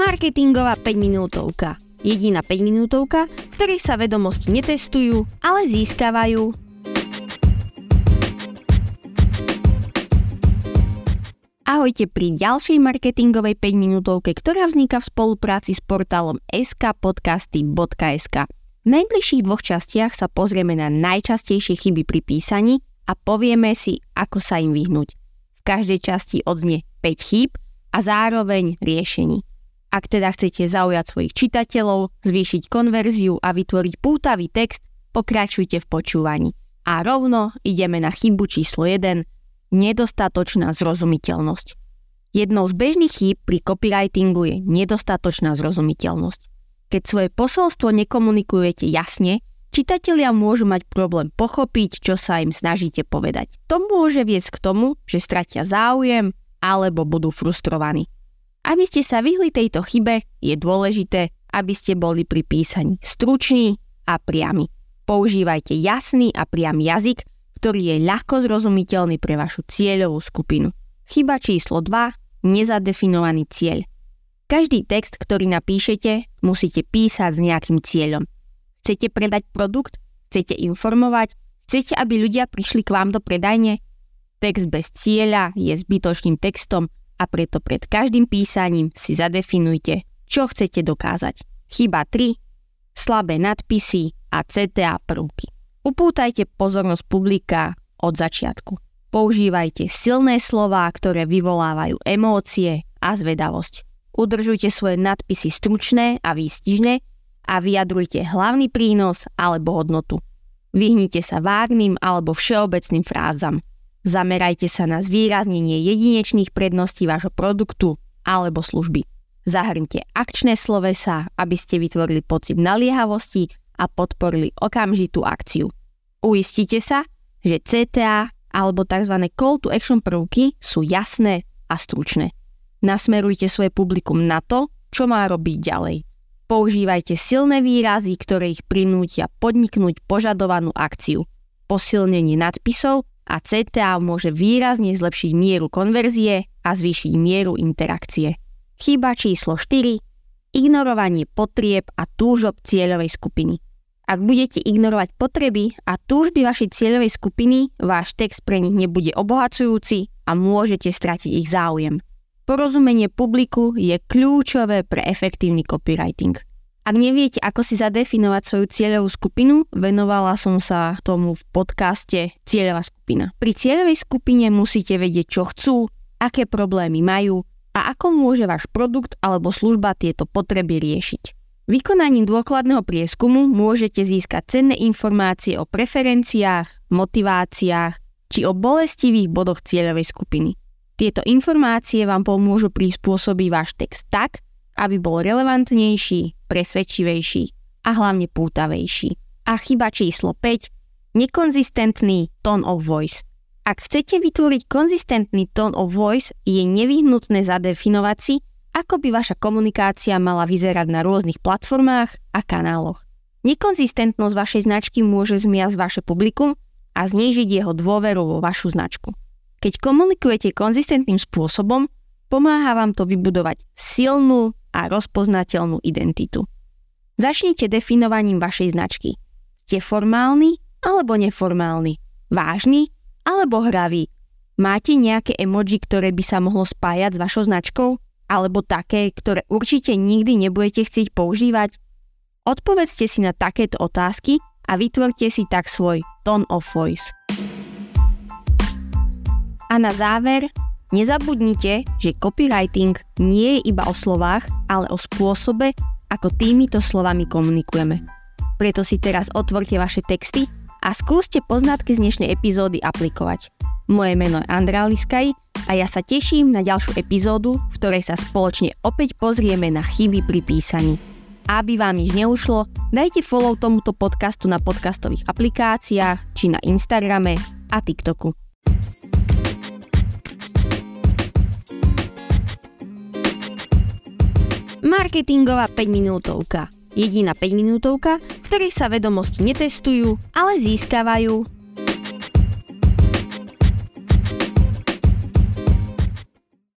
Marketingová 5 minútovka. Jediná 5 minútovka, v ktorej sa vedomosti netestujú, ale získavajú. Ahojte pri ďalšej marketingovej 5 minútovke, ktorá vzniká v spolupráci s portálom skpodcasty.sk. V najbližších dvoch častiach sa pozrieme na najčastejšie chyby pri písaní a povieme si, ako sa im vyhnúť. V každej časti odznie 5 chýb a zároveň riešení. Ak teda chcete zaujať svojich čitateľov, zvýšiť konverziu a vytvoriť pútavý text, pokračujte v počúvaní. A rovno ideme na chybu číslo 1, nedostatočná zrozumiteľnosť. Jednou z bežných chýb pri copywritingu je nedostatočná zrozumiteľnosť. Keď svoje posolstvo nekomunikujete jasne, čitatelia môžu mať problém pochopiť, čo sa im snažíte povedať. To môže viesť k tomu, že stratia záujem alebo budú frustrovaní. Aby ste sa vyhli tejto chybe, je dôležité, aby ste boli pri písaní struční a priami. Používajte jasný a priam jazyk, ktorý je ľahko zrozumiteľný pre vašu cieľovú skupinu. Chyba číslo 2. Nezadefinovaný cieľ. Každý text, ktorý napíšete, musíte písať s nejakým cieľom. Chcete predať produkt? Chcete informovať? Chcete, aby ľudia prišli k vám do predajne? Text bez cieľa je zbytočným textom a preto pred každým písaním si zadefinujte, čo chcete dokázať. Chyba 3. Slabé nadpisy a CTA prvky. Upútajte pozornosť publika od začiatku. Používajte silné slová, ktoré vyvolávajú emócie a zvedavosť. Udržujte svoje nadpisy stručné a výstižné a vyjadrujte hlavný prínos alebo hodnotu. Vyhnite sa vágným alebo všeobecným frázam. Zamerajte sa na zvýraznenie jedinečných predností vášho produktu alebo služby. Zahrňte akčné slovesa, aby ste vytvorili pocit naliehavosti a podporili okamžitú akciu. Uistite sa, že CTA alebo tzv. call to action prvky sú jasné a stručné. Nasmerujte svoje publikum na to, čo má robiť ďalej. Používajte silné výrazy, ktoré ich prinútia podniknúť požadovanú akciu. Posilnenie nadpisov a CTA môže výrazne zlepšiť mieru konverzie a zvýšiť mieru interakcie. Chyba číslo 4. Ignorovanie potrieb a túžob cieľovej skupiny. Ak budete ignorovať potreby a túžby vašej cieľovej skupiny, váš text pre nich nebude obohacujúci a môžete stratiť ich záujem. Porozumenie publiku je kľúčové pre efektívny copywriting. Ak neviete, ako si zadefinovať svoju cieľovú skupinu, venovala som sa tomu v podcaste Cieľová skupina. Pri cieľovej skupine musíte vedieť, čo chcú, aké problémy majú a ako môže váš produkt alebo služba tieto potreby riešiť. Vykonaním dôkladného prieskumu môžete získať cenné informácie o preferenciách, motiváciách či o bolestivých bodoch cieľovej skupiny. Tieto informácie vám pomôžu prispôsobiť váš text tak, aby bol relevantnejší, presvedčivejší a hlavne pútavejší. A chyba číslo 5. Nekonzistentný tone of voice. Ak chcete vytvoriť konzistentný tone of voice, je nevyhnutné zadefinovať si, ako by vaša komunikácia mala vyzerať na rôznych platformách a kanáloch. Nekonzistentnosť vašej značky môže zmiasť vaše publikum a znížiť jeho dôveru vo vašu značku. Keď komunikujete konzistentným spôsobom, pomáha vám to vybudovať silnú a rozpoznateľnú identitu. Začnite definovaním vašej značky. Ste formálni alebo neformálni? Vážni alebo hraví? Máte nejaké emoji, ktoré by sa mohlo spájať s vašou značkou? Alebo také, ktoré určite nikdy nebudete chcieť používať? Odpovedzte si na takéto otázky a vytvorte si tak svoj tone of voice. A na záver Nezabudnite, že copywriting nie je iba o slovách, ale o spôsobe, ako týmito slovami komunikujeme. Preto si teraz otvorte vaše texty a skúste poznatky z dnešnej epizódy aplikovať. Moje meno je Andrea Liskaj a ja sa teším na ďalšiu epizódu, v ktorej sa spoločne opäť pozrieme na chyby pri písaní. Aby vám nič neušlo, dajte follow tomuto podcastu na podcastových aplikáciách či na Instagrame a TikToku. Marketingová 5 minútovka. Jediná 5 minútovka, v ktorej sa vedomosti netestujú, ale získavajú.